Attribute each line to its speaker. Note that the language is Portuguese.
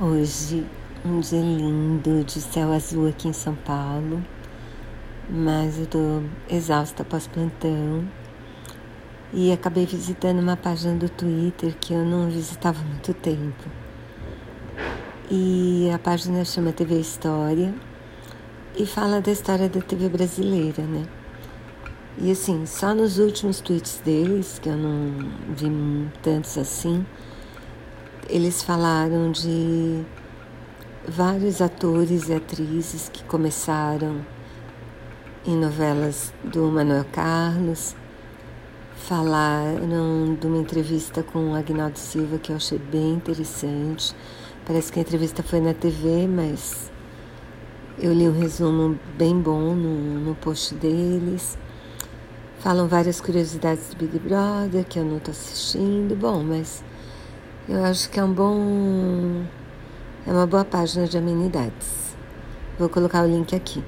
Speaker 1: Hoje, um dia lindo de céu azul aqui em São Paulo, mas eu tô exausta pós-plantão e acabei visitando uma página do Twitter que eu não visitava há muito tempo. E a página chama TV História e fala da história da TV brasileira, né? E assim, só nos últimos tweets deles, que eu não vi tantos assim, eles falaram de vários atores e atrizes que começaram em novelas do Manuel Carlos, falaram de uma entrevista com o Agnaldo Silva que eu achei bem interessante. Parece que a entrevista foi na TV, mas eu li um resumo bem bom no, no post deles. Falam várias curiosidades do Big Brother que eu não estou assistindo. Bom, mas eu acho que é um bom. É uma boa página de amenidades. Vou colocar o link aqui.